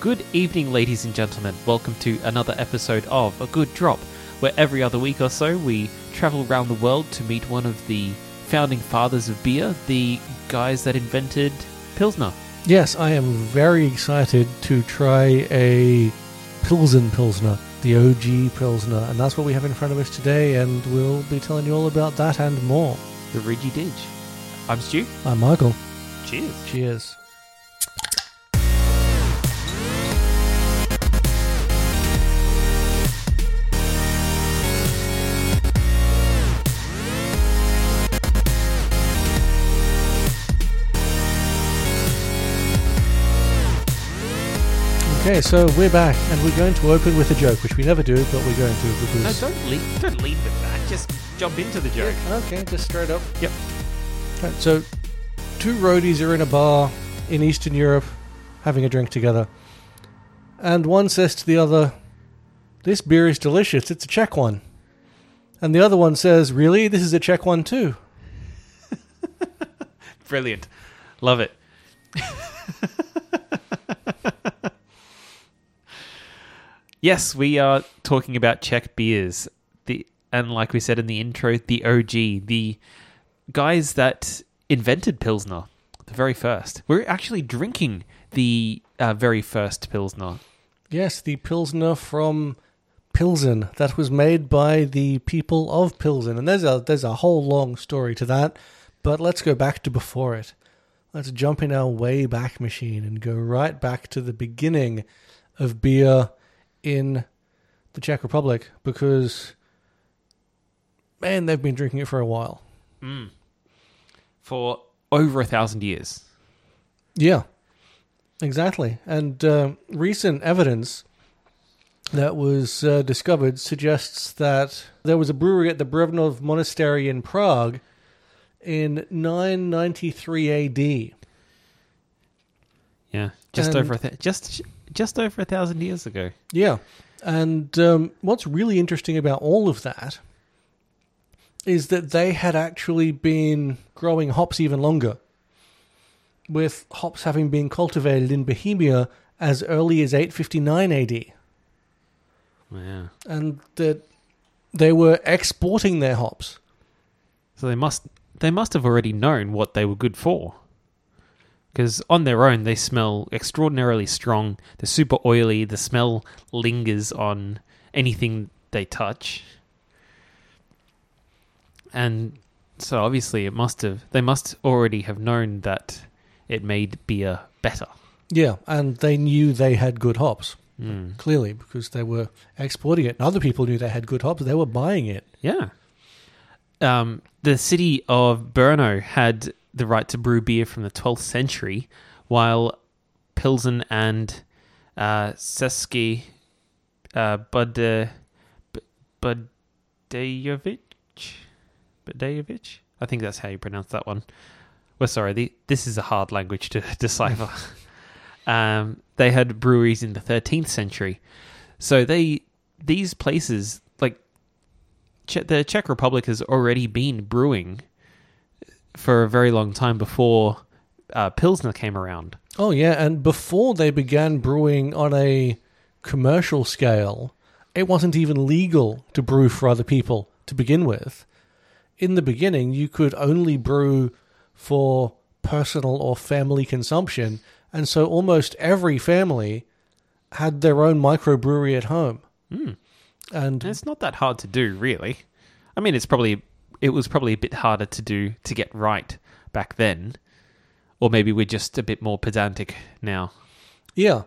Good evening, ladies and gentlemen. Welcome to another episode of A Good Drop, where every other week or so we travel around the world to meet one of the founding fathers of beer, the guys that invented Pilsner. Yes, I am very excited to try a Pilsen Pilsner, the OG Pilsner, and that's what we have in front of us today, and we'll be telling you all about that and more. The Rigi Dig. I'm Stu. I'm Michael. Cheers. Cheers. Okay, so we're back, and we're going to open with a joke, which we never do, but we're going to No, because. don't lead, don't lead with that. Just jump into the joke. Okay, just straight up. Yep. Right, so, two roadies are in a bar in Eastern Europe having a drink together. And one says to the other, This beer is delicious, it's a Czech one. And the other one says, Really? This is a Czech one too. Brilliant. Love it. yes, we are talking about Czech beers. The and like we said in the intro, the OG, the guys that invented Pilsner, the very first. We're actually drinking the uh, very first Pilsner. Yes, the Pilsner from Pilsen that was made by the people of Pilsen. And there's a there's a whole long story to that, but let's go back to before it. Let's jump in our way back machine and go right back to the beginning of beer in the Czech Republic because man, they've been drinking it for a while. For over a thousand years. Yeah, exactly. And uh, recent evidence that was uh, discovered suggests that there was a brewery at the Brevnov Monastery in Prague in 993 AD. Yeah, just And- over a th- just just over a thousand years ago. Yeah. And um, what's really interesting about all of that is that they had actually been growing hops even longer, with hops having been cultivated in Bohemia as early as 859 AD. Yeah. and that they were exporting their hops. So they must they must have already known what they were good for. Because on their own they smell extraordinarily strong. They're super oily. The smell lingers on anything they touch. And so obviously it must have they must already have known that it made beer better. Yeah, and they knew they had good hops, Mm. clearly, because they were exporting it. And other people knew they had good hops, they were buying it. Yeah. Um, the city of Brno had the right to brew beer from the 12th century, while Pilsen and uh, Seski uh, Bud, uh, B- Budejovic? Budejovic? I think that's how you pronounce that one. Well, sorry, the, this is a hard language to decipher. um, they had breweries in the 13th century. So they these places like Che- the Czech Republic has already been brewing for a very long time before uh, Pilsner came around. Oh, yeah, and before they began brewing on a commercial scale, it wasn't even legal to brew for other people to begin with. In the beginning, you could only brew for personal or family consumption, and so almost every family had their own microbrewery at home. Mm. And And it's not that hard to do, really. I mean, it's probably it was probably a bit harder to do to get right back then, or maybe we're just a bit more pedantic now. Yeah.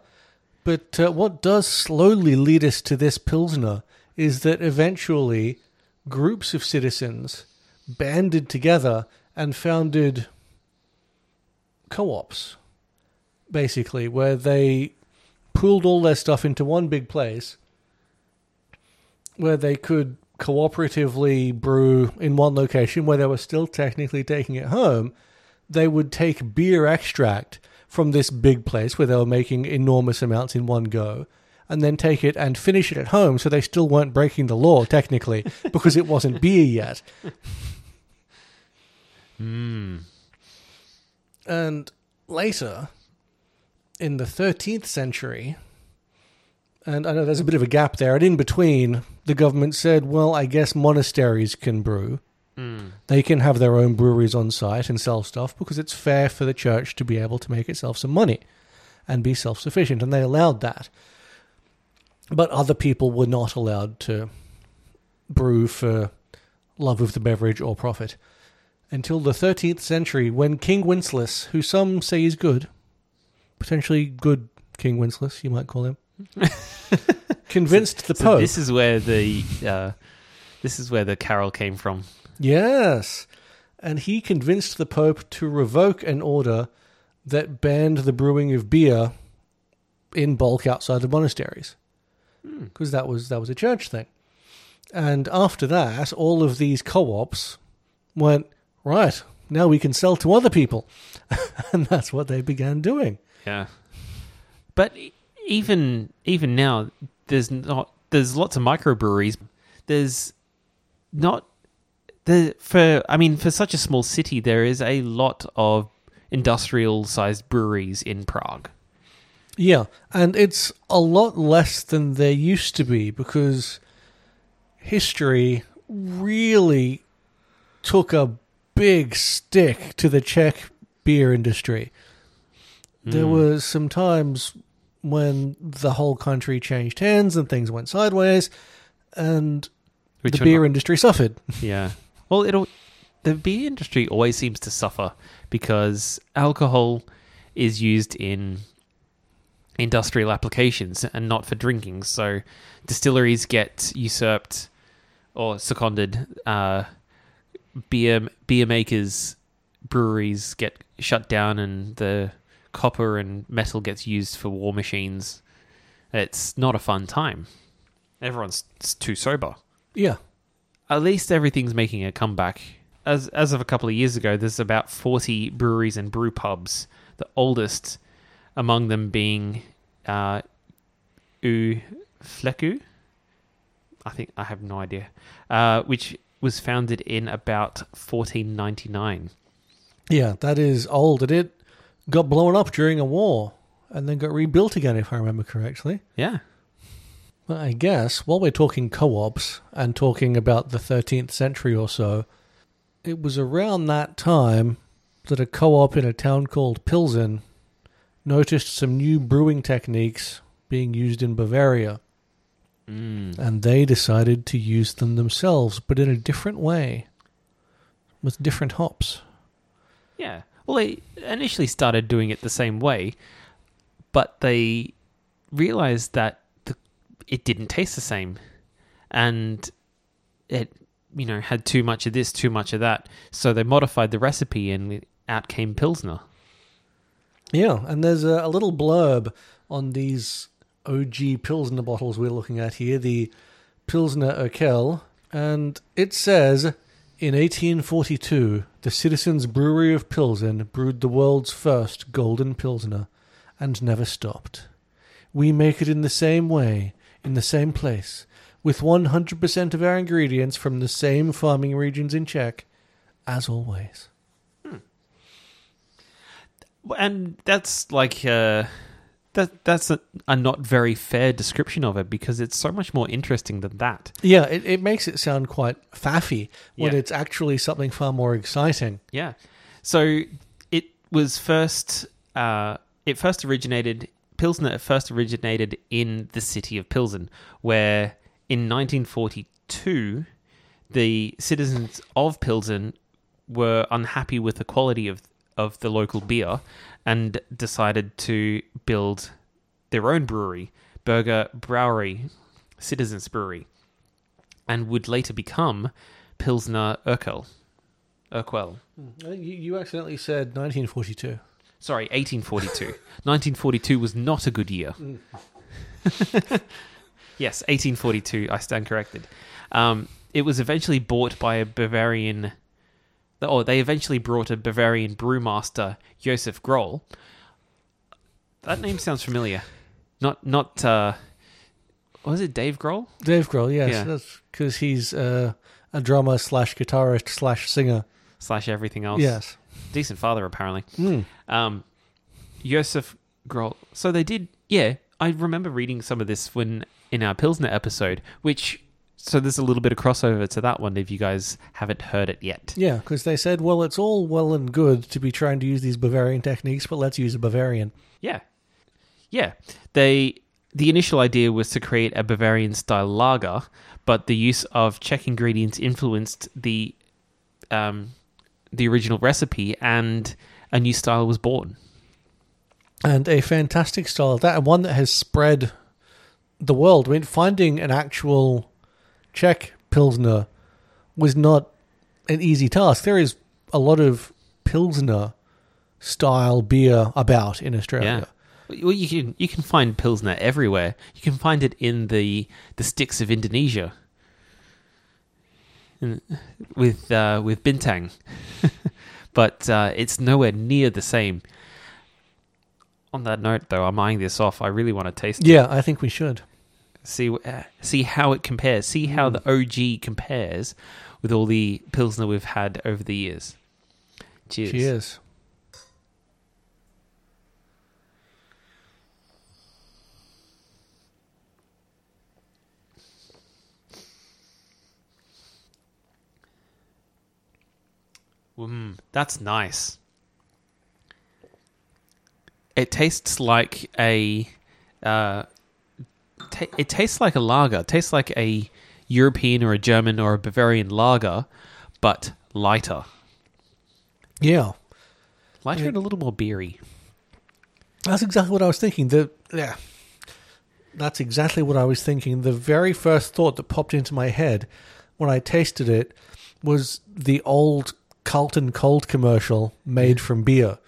But uh, what does slowly lead us to this Pilsner is that eventually groups of citizens banded together and founded co ops, basically, where they pooled all their stuff into one big place where they could cooperatively brew in one location where they were still technically taking it home. They would take beer extract from this big place where they were making enormous amounts in one go and then take it and finish it at home so they still weren't breaking the law technically because it wasn't beer yet. Hmm. And later, in the 13th century, and I know there's a bit of a gap there, and in between, the government said, well, I guess monasteries can brew. Mm. They can have their own breweries on site and sell stuff because it's fair for the church to be able to make itself some money and be self sufficient, and they allowed that. But other people were not allowed to brew for love of the beverage or profit until the 13th century when King Wenceslas, who some say is good, potentially good King Wenceslas, you might call him, convinced the So Pope. this is where the uh, this is where the carol came from. Yes. And he convinced the Pope to revoke an order that banned the brewing of beer in bulk outside the monasteries. Because that was that was a church thing. And after that, all of these co-ops went, right, now we can sell to other people. and that's what they began doing. Yeah, but even even now, there's not there's lots of microbreweries. There's not the for I mean for such a small city, there is a lot of industrial sized breweries in Prague. Yeah, and it's a lot less than there used to be because history really took a big stick to the Czech beer industry. There Mm. was some times when the whole country changed hands and things went sideways, and Which the beer not- industry suffered. Yeah. Well, it'll the beer industry always seems to suffer because alcohol is used in industrial applications and not for drinking. So distilleries get usurped or seconded. Uh, beer beer makers, breweries get shut down, and the copper and metal gets used for war machines. It's not a fun time. Everyone's too sober Yeah, at least everything's making a comeback. As as of a couple of years ago, there's about forty breweries and brew pubs. The oldest among them being uh, U Fleku. I think I have no idea. Uh, which was founded in about 1499. yeah, that is old, and it got blown up during a war and then got rebuilt again, if I remember correctly. Yeah. Well, I guess while we're talking co ops and talking about the 13th century or so, it was around that time that a co op in a town called Pilsen noticed some new brewing techniques being used in Bavaria, Mm. and they decided to use them themselves, but in a different way, with different hops. Yeah. Well, they initially started doing it the same way, but they realized that the, it didn't taste the same, and it you know had too much of this, too much of that. So they modified the recipe, and out came pilsner. Yeah, and there's a, a little blurb on these OG Pilsner bottles we're looking at here, the Pilsner Urquell, and it says in 1842, the Citizens Brewery of Pilsen brewed the world's first golden Pilsner and never stopped. We make it in the same way, in the same place, with 100% of our ingredients from the same farming regions in Czech, as always. And that's like uh, that. That's a, a not very fair description of it because it's so much more interesting than that. Yeah, it, it makes it sound quite faffy when Yeah. it's actually something far more exciting. Yeah. So it was first. Uh, it first originated. Pilsner first originated in the city of Pilsen, where in 1942 the citizens of Pilsen were unhappy with the quality of of the local beer and decided to build their own brewery, Burger Brewery, Citizens Brewery, and would later become Pilsner Urquell. Urquell. I think you, you accidentally said 1942. Sorry, 1842. 1942 was not a good year. Mm. yes, 1842. I stand corrected. Um, it was eventually bought by a Bavarian. Oh, they eventually brought a Bavarian brewmaster, Josef Groll. That name sounds familiar. Not not. Uh, was it Dave Grohl Dave Grohl, yes, Yeah. that's because he's uh, a drummer slash guitarist slash singer. slash everything else? Yes. decent father apparently. Mm. Um, Josef Groll. So they did. Yeah, I remember reading some of this when in our Pilsner episode, which. So there's a little bit of crossover to that one if you guys haven't heard it yet. Yeah, because they said, well, it's all well and good to be trying to use these Bavarian techniques, but let's use a Bavarian. Yeah. Yeah. They the initial idea was to create a Bavarian style lager, but the use of Czech ingredients influenced the um, the original recipe and a new style was born. And a fantastic style that, and one that has spread the world. I mean, finding an actual Czech Pilsner was not an easy task. There is a lot of Pilsner style beer about in Australia. Well, you can you can find pilsner everywhere. You can find it in the the sticks of Indonesia, In- with uh, with bintang, but uh, it's nowhere near the same. On that note, though, I'm eyeing this off. I really want to taste it. Yeah, I think we should. See uh, see how it compares. See how the OG compares with all the pilsner we've had over the years. Cheers. Cheers. Mm, that's nice. It tastes like a. Uh, ta it tastes like a lager. It tastes like a European or a German or a Bavarian lager, but lighter. Yeah. Lighter Yeah. and a little more beery. That's exactly what I was thinking. The yeah, that's exactly what I was thinking. The very first thought that popped into my head when I tasted it was the old Carlton Cold commercial made from beer,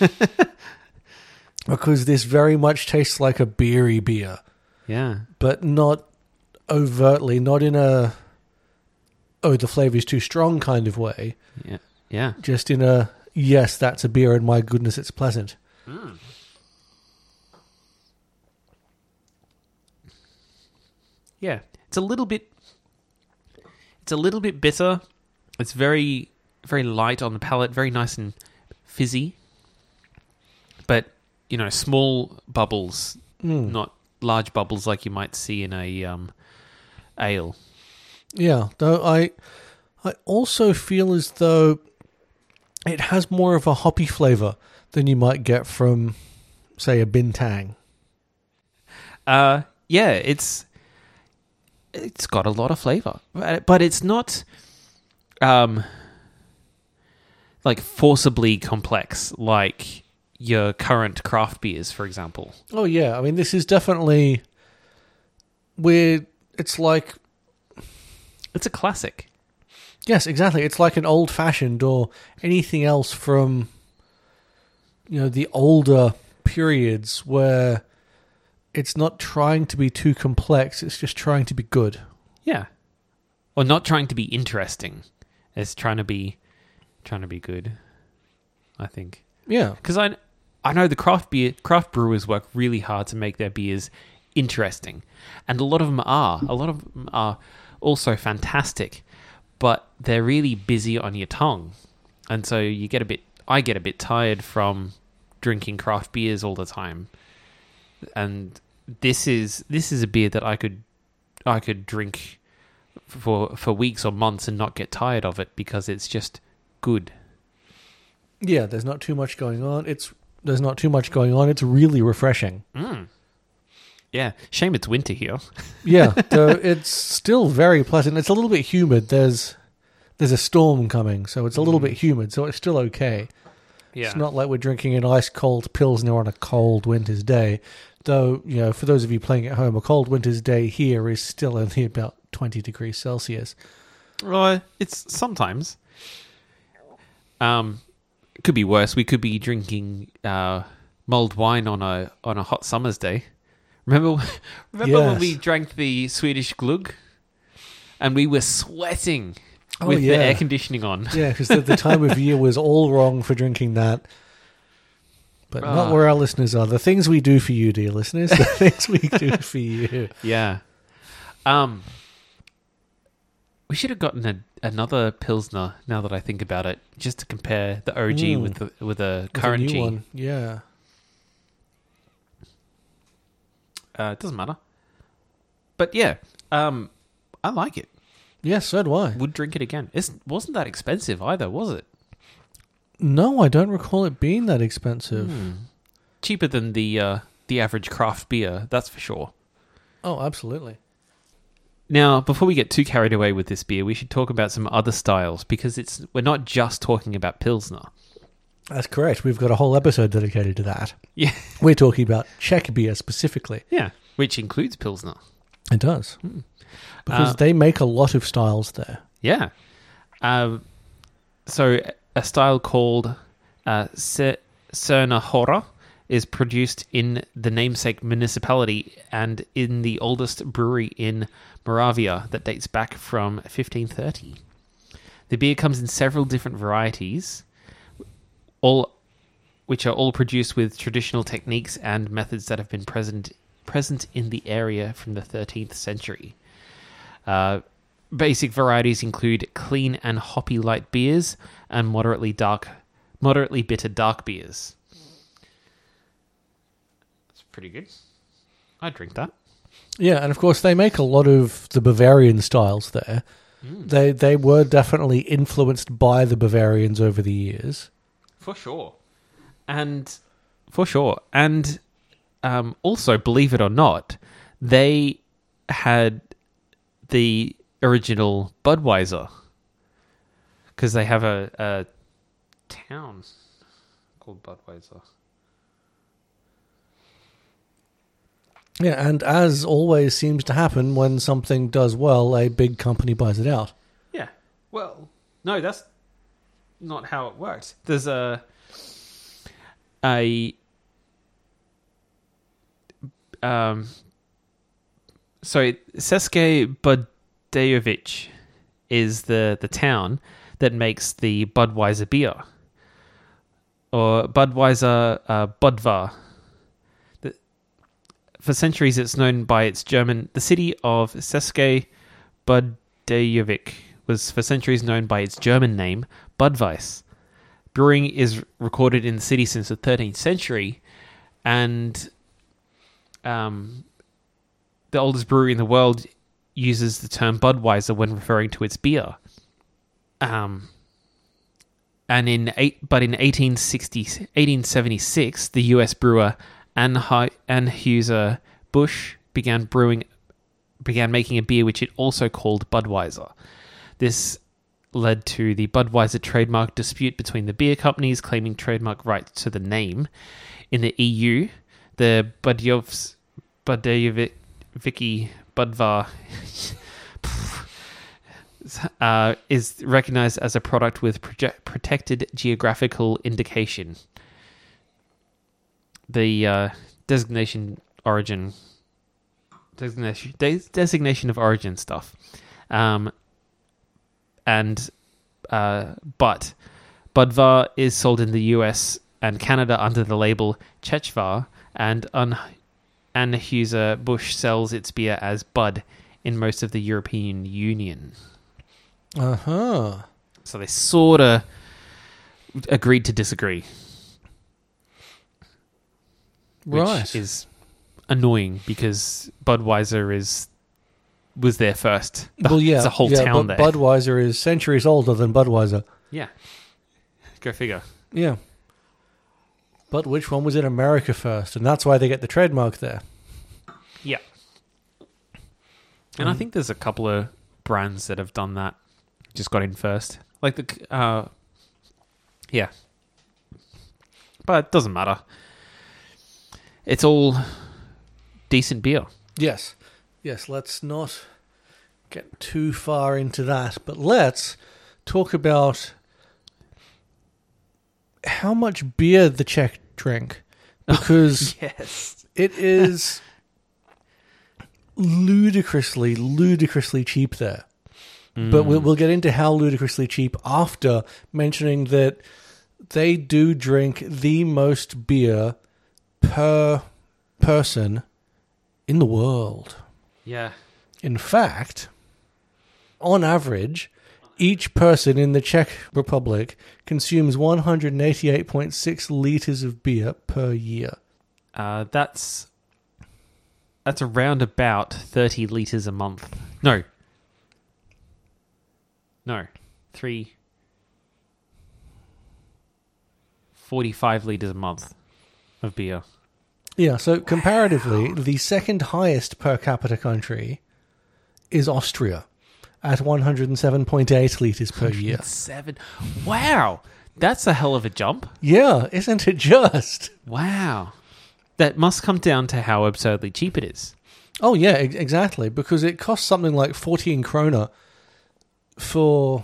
because this very much tastes like a beery beer, Yeah. but not overtly, not in a oh the flavor's too strong kind of way. Yeah. Yeah. Just in a yes, that's a beer, and my goodness, it's pleasant. Yeah, it's a little bit. It's a little bit bitter. It's very, very light on the palate. Very nice and fizzy. But you know, small bubbles, Mm. not large bubbles like you might see in a um, ale. Yeah, though I I also feel as though it has more of a hoppy flavor than you might get from say a bintang. Uh, yeah, it's it's got a lot of flavor, but but it's not um like forcibly complex like your current craft beers, for example. Oh yeah, I mean this is definitely weird it's like It's a classic. yes, exactly. It's like an old fashioned or anything else from you know the older periods where it's not trying to be too complex, it's just trying to be good. Yeah. Or not trying to be interesting. It's trying to be trying to be good. I think. Yeah. Because I, I know the craft beer craft brewers work really hard to make their beers interesting, and a lot of them are. A lot of them are also fantastic, but they're really busy on your tongue, and so you get a bit. I get a bit tired from drinking craft beers all the time, and this is this is a beer that I could I could drink for for weeks or months and not get tired of it because it's just good. Yeah, there's not too much going on. It's there's not too much going on. It's really refreshing. Mm. Yeah, shame it's winter here. Yeah, though it's still very pleasant. It's a little bit humid. There's there's a storm coming, so it's a little bit humid. So it's still okay. Yeah, It's not like we're drinking an ice cold pilsner on a cold winter's day. Though you know, for those of you playing at home, a cold winter's day here is still only about twenty degrees Celsius. Well, it's sometimes. Um, it could be worse. We could be drinking uh, mulled wine on a on a hot summer's day. Remember, remember when we drank the Swedish glug, and we were sweating Oh, with yeah. the air conditioning on. Yeah, because the, the time of year was all wrong for drinking that. But not Ah. where our listeners are. The things we do for you, dear listeners. The things we do for you. Yeah. Um, we should have gotten a, another pilsner. Now that I think about it, just to compare the OG Mm. with the with a With a current G. one. Yeah. Uh, it doesn't matter. But yeah, um, I like it. Yes, so do I. Would drink it again. It wasn't that expensive either, was it? No, I don't recall it being that expensive. Hmm. Cheaper than the uh, the average craft beer, that's for sure. Oh, absolutely. Now, before we get too carried away with this beer, we should talk about some other styles because it's we're not just talking about pilsner. That's correct. We've got a whole episode dedicated to that. Yeah, We're talking about Czech beer specifically. yeah, which includes pilsner. It does. Because Uh, they make a lot of styles there. Yeah. Um, so a style called uh, Cerna Hora is produced in the namesake municipality and in the oldest brewery in Moravia that dates back from 1530. The beer comes in several different varieties, all which are all produced with traditional techniques and methods that have been present present in the area from the 13th century. Uh, basic varieties include clean and hoppy light beers and moderately dark, moderately bitter dark beers. Pretty good. I drink that. Yeah, and of course they make a lot of the Bavarian styles there. They they were definitely influenced by the Bavarians over the years. For sure. And for sure. And um, also, believe it or not, they had the original Budweiser because they have a, a town called Budweiser. Yeah, and as always seems to happen when something does well, a big company buys it out. Yeah. Well, no, that's not how it works. There's a a um so Seske Budejovic is the the town that makes the Budweiser beer. Or Budweiser uh, Budvar. For centuries, it's known by its German. The city of Seske Budejovic was for centuries known by its German name, Budweis. Brewing is recorded in the city since the 13th century, and um, the oldest brewery in the world uses the term Budweiser when referring to its beer. Um, and in eight, but in 1860, 1876, the U.S. brewer Anhe- Anheuser Busch began brewing, began making a beer which it also called Budweiser. This led to the Budweiser trademark dispute between the beer companies claiming trademark rights to the name. In the EU, the Budjovs, Budejeviki Budvar uh, is recognized as a product with proje- protected geographical indication. The uh, designation origin designation des- designation of origin stuff, um, and uh, but Budvar is sold in the U.S. and Canada under the label Czechvar, and Un- Anheuser Busch sells its beer as Bud in most of the European Union. Uh huh. So they sort of agreed to disagree, which Right. is annoying because Budweiser is was there first. well, yeah. There's a whole yeah, town but there. Budweiser is centuries older than Budweiser. yeah, go figure. Yeah. But which one was in America first? And that's why they get the trademark there. Yeah, and I Um, think there's a couple of brands that have done that. Just got in first, like the uh, yeah, but it doesn't matter. It's all decent beer. Yes. Yes, let's not get too far into that, but let's talk about how much beer the Czech drink. Oh, because Yes. it is ludicrously, ludicrously cheap there. But we'll, mm. we'll get into how ludicrously cheap after mentioning that they do drink the most beer per person in the world. Yeah. In fact, on average, each person in the Czech Republic consumes 188.6 liters of beer per year. Uh, that's that's around about thirty liters a month. No, no, three. 45 liters a month of beer. Yeah, so comparatively, the second highest per capita country is Austria at 107.8 litres per year. Seven. Wow. That's a hell of a jump. Yeah, isn't it just? Wow. That must come down to how absurdly cheap it is. Oh, yeah, ex- exactly. Because it costs something like 14 kroner for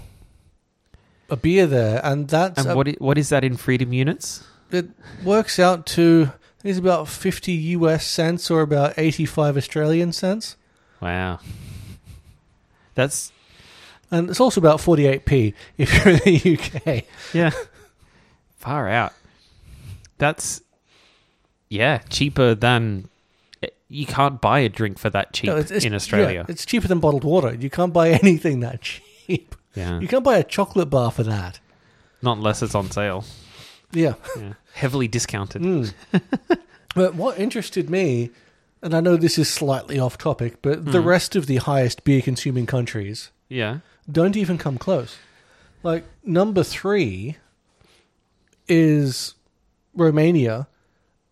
a beer there. And that's And a- what i- what is that in freedom units? It works out to is about 50 US cents or about 85 Australian cents. Wow. That's And it's also about 48p if you're in the UK. yeah. Far out. That's yeah, cheaper than eh, you can't buy a drink for that cheap No, it's- it's- in Australia. yeah, it's cheaper than bottled water. You can't buy anything that cheap. Yeah. You can't buy a chocolate bar for that. Not unless it's on sale. Yeah. Yeah. Heavily discounted. Mm. but what interested me, and I know this is slightly off topic, but the Mm. rest of the highest beer consuming countries Yeah. don't even come close. Like number three is Romania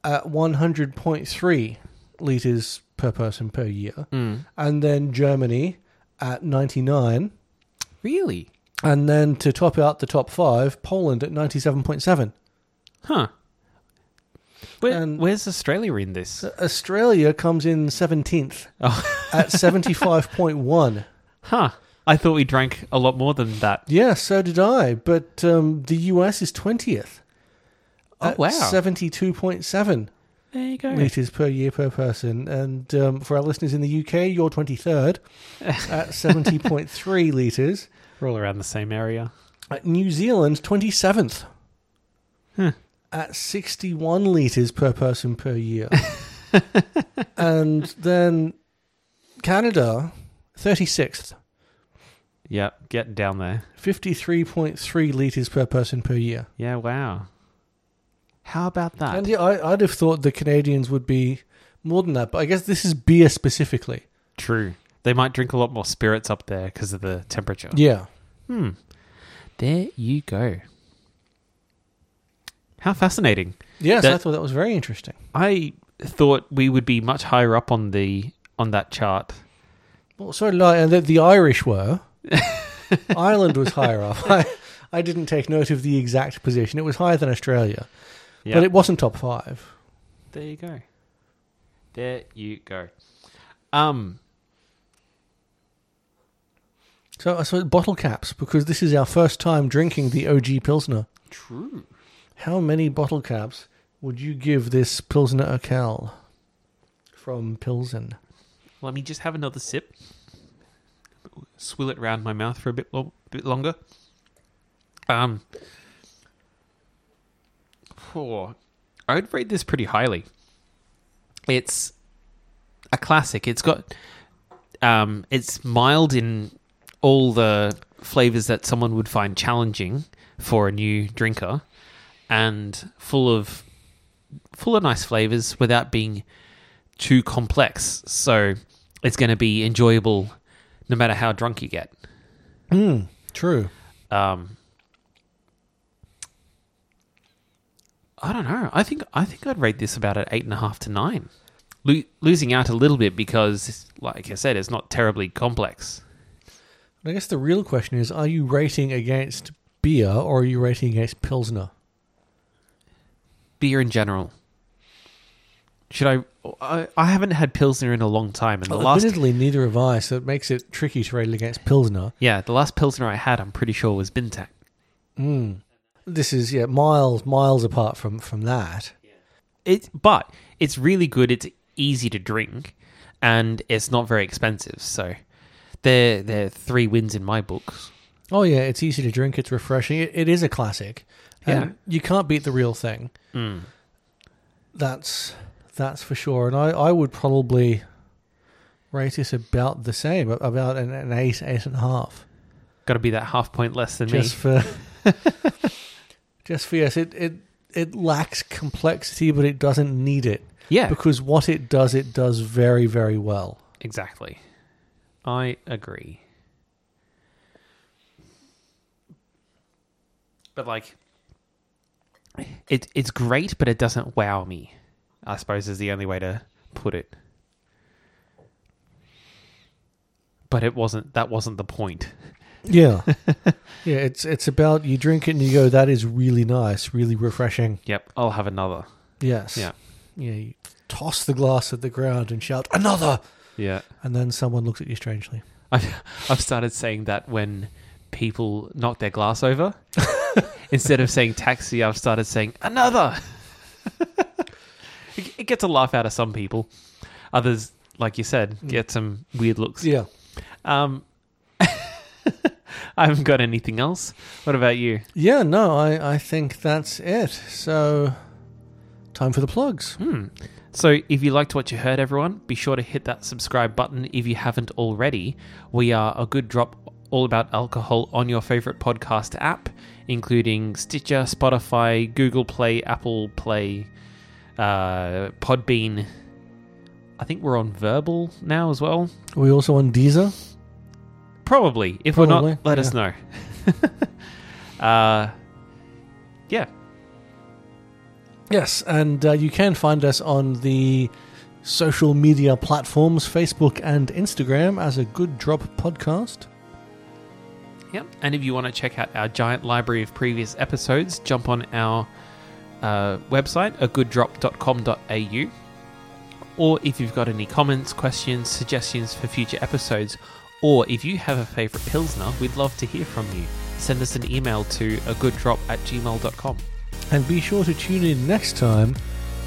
at 100.3 liters per person per year, Mm. and then Germany at 99, Really? and then to top out the top five, Poland at 97.7. Huh. Where, And- where's Australia in this? Australia comes in 17th Oh, at 75.1. huh. I thought we drank a lot more than that. Yeah, so did I. But um, the US is 20th. Oh, at wow. 72.7 There you go. litres per year per person. And um, for our listeners in the UK, you're 23rd at 70.3 litres. We're all around the same area. At New Zealand, 27th Huh. At 61 litres per person per year. and then Canada, 36th. Yeah, getting down there. 53.3 litres per person per year. Yeah, wow. How about that? And yeah, I, I'd have thought the Canadians would be more than that, but I guess this is beer specifically. True. They might drink a lot more spirits up there because of the temperature. Yeah. Hmm. There you go. How fascinating. Yes, That- I thought that was very interesting. I thought we would be much higher up on the on that chart. Well, so I, and the, the Irish were. Ireland was higher up. I, I didn't take note of the exact position. It was higher than Australia, Yeah. but it wasn't top five. There you go. There you go. Um, So I suppose bottle caps, because this is our first time drinking the OG Pilsner. true. How many bottle caps would you give this Pilsner Urquell from Pilsen? Let me just have another sip. Swill it round my mouth for a bit lo- bit longer. Um, oh, I would rate this pretty highly. It's a classic. It's got um, it's mild in all the flavors that someone would find challenging for a new drinker, and full of full of nice flavors without being too complex. So it's going to be enjoyable no matter how drunk you get. Mm, true. Um, I don't know. I think I think I'd rate this about at eight and a half to nine, Lo- losing out a little bit because, like I said, it's not terribly complex. I guess the real question is: Are you rating against beer or are you rating against Pilsner? Beer in general. Should I? I, I haven't had pilsner in a long time, and the last admittedly, neither have I, so it makes it tricky to rate it against Pilsner. yeah, the last pilsner I had, I'm pretty sure was Bintang. Mm. This is yeah miles miles apart from from that. It, but it's really good. It's easy to drink, and it's not very expensive. So, they're they're three wins in my books. Oh yeah, it's easy to drink. It's refreshing. It, it is a classic. And Yeah. you can't beat the real thing. Mm. That's that's for sure. And I, I would probably rate it about the same, about an, an eight, eight and a half. Got to be that half point less than Just me. for just for yes, it, it it lacks complexity, but it doesn't need it. Yeah, because what it does, it does very, very well. exactly. I agree. But like, it it's great, but it doesn't wow me. I suppose is the only way to put it. But it wasn't. That wasn't the point. Yeah, yeah. It's it's about you drink it and you go, that is really nice, really refreshing. Yep, I'll have another. Yes. Yeah. Yeah. You toss the glass at the ground and shout another, Yeah. and then someone looks at you strangely. I've, I've started saying that when people knock their glass over. Instead of saying taxi, I've started saying another. it, it gets a laugh out of some people. Others, like you said, get some weird looks. Yeah. Um, I haven't got anything else. What about you? Yeah. No, I I think that's it. So, time for the plugs. Hmm. So, if you liked what you heard, everyone, be sure to hit that subscribe button if you haven't already. We are a good drop all about alcohol on your favorite podcast app, including Stitcher, Spotify, Google Play, Apple Play, uh, Podbean. I think we're on Verbal now as well. Are we also on Deezer? Probably. If we're not, let us know. uh, yeah. Yes, and uh, you can find us on the social media platforms Facebook and Instagram as a Good Drop podcast. Yep. And if you want to check out our giant library of previous episodes, jump on our uh, website, agooddrop.com.au. Or if you've got any comments, questions, suggestions for future episodes, or if you have a favorite Pilsner, we'd love to hear from you. Send us an email to agooddrop at gmail.com. And be sure to tune in next time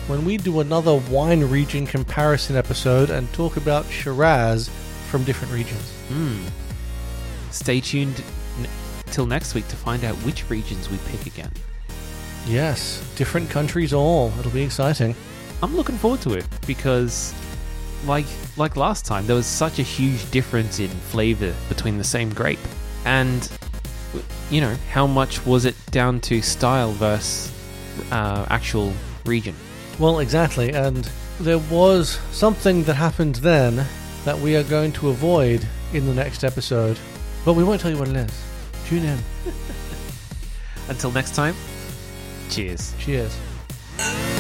when we do another wine region comparison episode and talk about Shiraz from different regions. Hmm. Stay tuned n- till next week to find out which regions we pick again. Yes, different countries all. It'll be exciting. I'm looking forward to it because, like like last time, there was such a huge difference in flavor between the same grape, and you know how much was it down to style versus uh, actual region. Well, exactly. And there was something that happened then that we are going to avoid in the next episode. But we won't tell you what it is. Tune in. Until next time, cheers. Cheers.